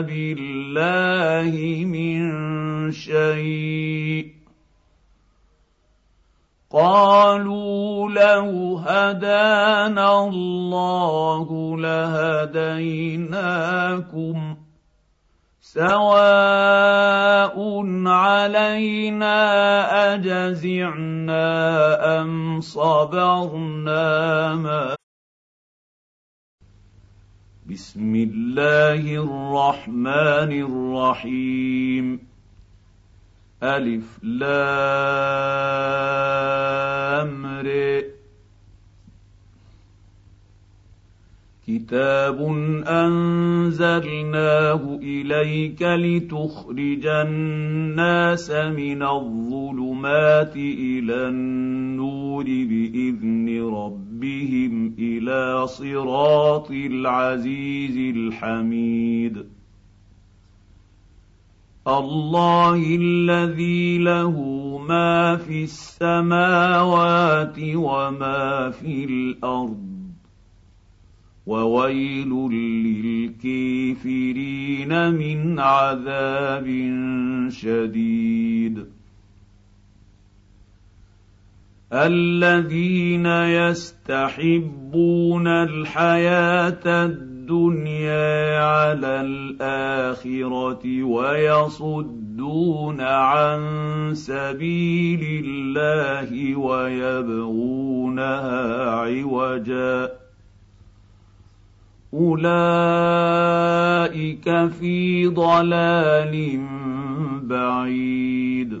بالله من شيء. قالوا لو هدانا الله لهديناكم سواء علينا أجزعنا أم صبرنا ما بسم الله الرحمن الرحيم. ألف لام رئ كتاب أنزلناه إليك لتخرج الناس من الظلمات إلى النور بإذن ربهم إلى صراط العزيز الحميد. الله الذي له ما في السماوات وما في الأرض. وويل للكافرين من عذاب شديد. الذين يستحبون الحياة الدنيا على الآخرة ويصدون عن سبيل الله ويبغونها عوجا. أولئك في ضلال بعيد.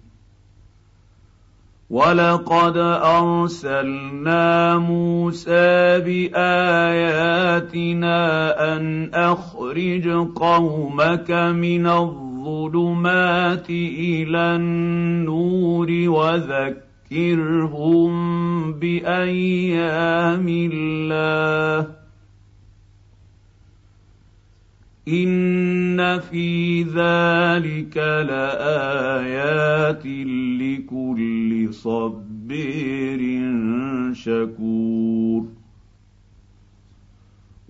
ولقد ارسلنا موسى باياتنا ان اخرج قومك من الظلمات إلى النور وذكر فذكرهم بايام الله ان في ذلك لايات لكل صبير شكور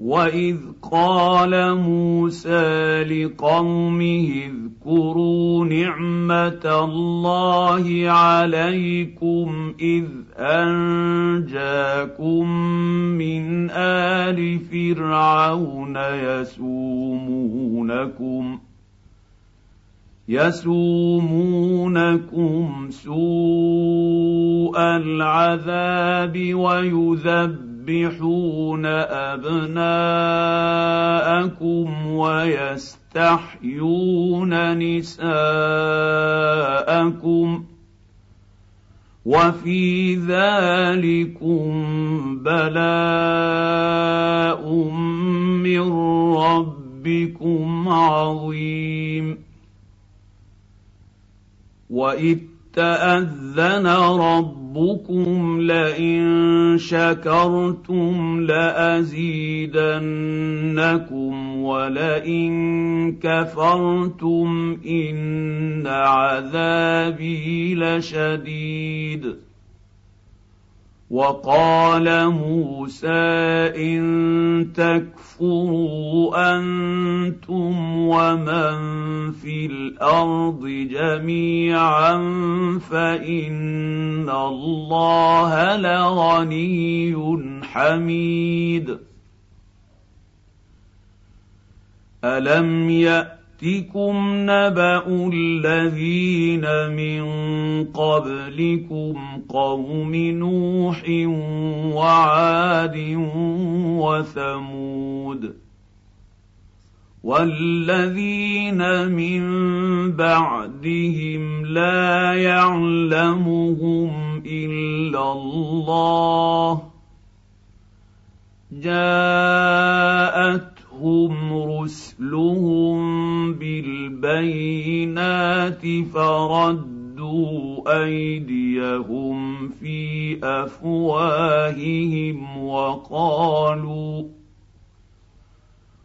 واذ قال موسى لقومه اذكروا نعمه الله عليكم اذ انجاكم من ال فرعون يسومونكم يسومونكم سوء العذاب ويذبحون أبناءكم ويستحيون نساءكم وفي ذلكم بلاء من ربكم عظيم. وإذ تأذن ربكم لئن شكرتم لازيدنكم ولئن كفرتم ان عذابي لشديد وقال موسى إن تكفروا أنتم ومن في الأرض جميعا فإن الله لغني حميد. ألم ياتكم نبا الذين من قبلكم قوم نوح وعاد وثمود والذين من بعدهم لا يعلمهم الا الله جاءت جاءتهم رسلهم بالبينات فردوا أيديهم في أفواههم وقالوا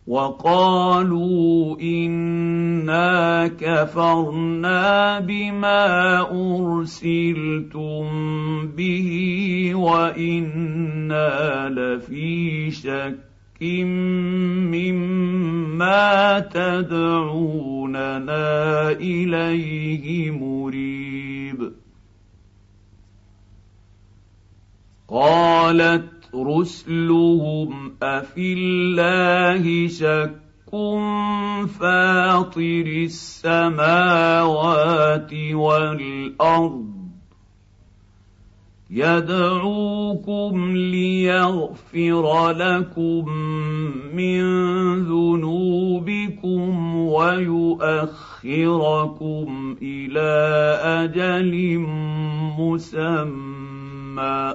وقالوا إنا كفرنا بما أرسلتم به وإنا لفي شك مما تدعوننا إليه مريب. قالت رسلهم أفي الله شك فاطر السماوات والأرض؟ يدعوكم ليغفر لكم من ذنوبكم ويؤخركم إلى أجل مسمى.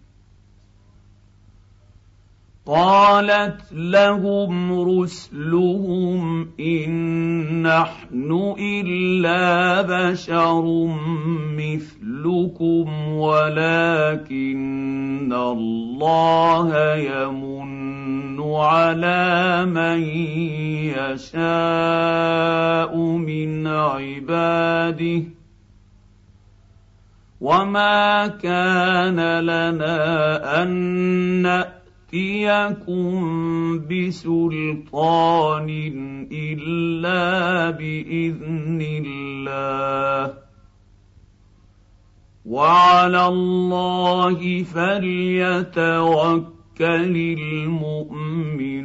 قالت لهم رسلهم إن نحن إلا بشر مثلكم ولكن الله يمن على من يشاء من عباده وما كان لنا أن نأتي ياتيكم بسلطان الا باذن الله وعلى الله فليتوكل المؤمنون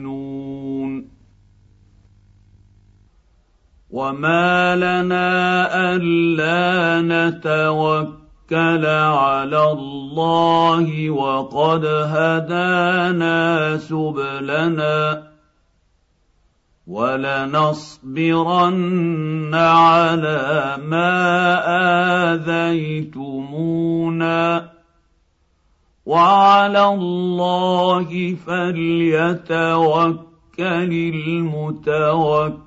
وما لنا الا نتوكل توكل على الله وقد هدانا سبلنا ولنصبرن على ما آذيتمونا وعلى الله فليتوكل المتوكلون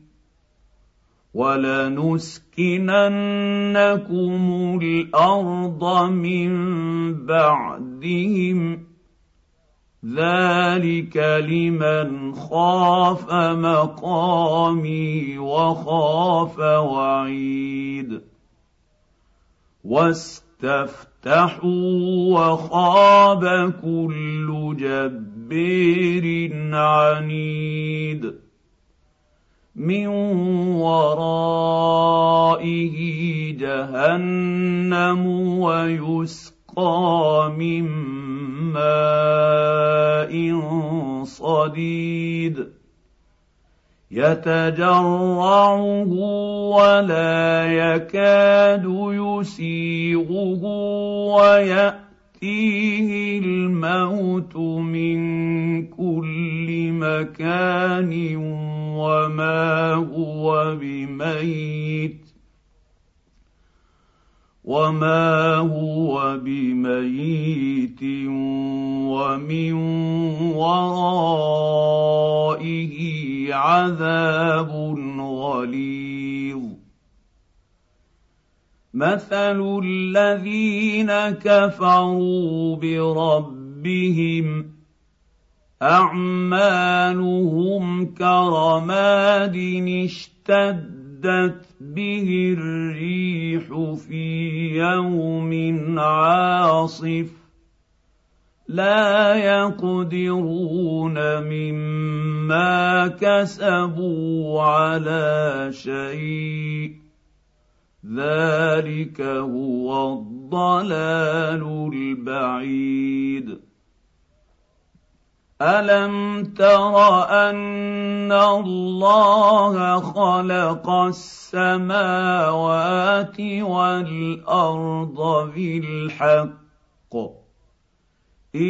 ولنسكننكم الأرض من بعدهم. ذلك لمن خاف مقامي وخاف وعيد. واستفتحوا وخاب كل جبير عنيد. من ورائه جهنم ويسقى من ماء صديد يتجرعه ولا يكاد يسيغه وياتيه الموت من كل مكان وما هو بميت وما هو بميت ومن ورائه عذاب غليظ مثل الذين كفروا بربهم أعمالهم كرماد اشتدت به الريح في يوم عاصف لا يقدرون مما كسبوا على شيء ذلك هو الضلال البعيد الم تر ان الله خلق السماوات والارض بالحق ان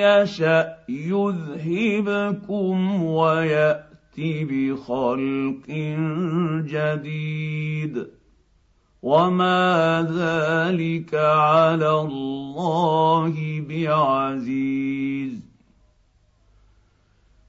يشا يذهبكم ويات بخلق جديد وما ذلك على الله بعزيز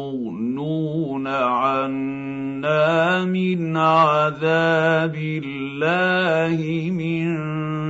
مغنون عنا من عذاب الله من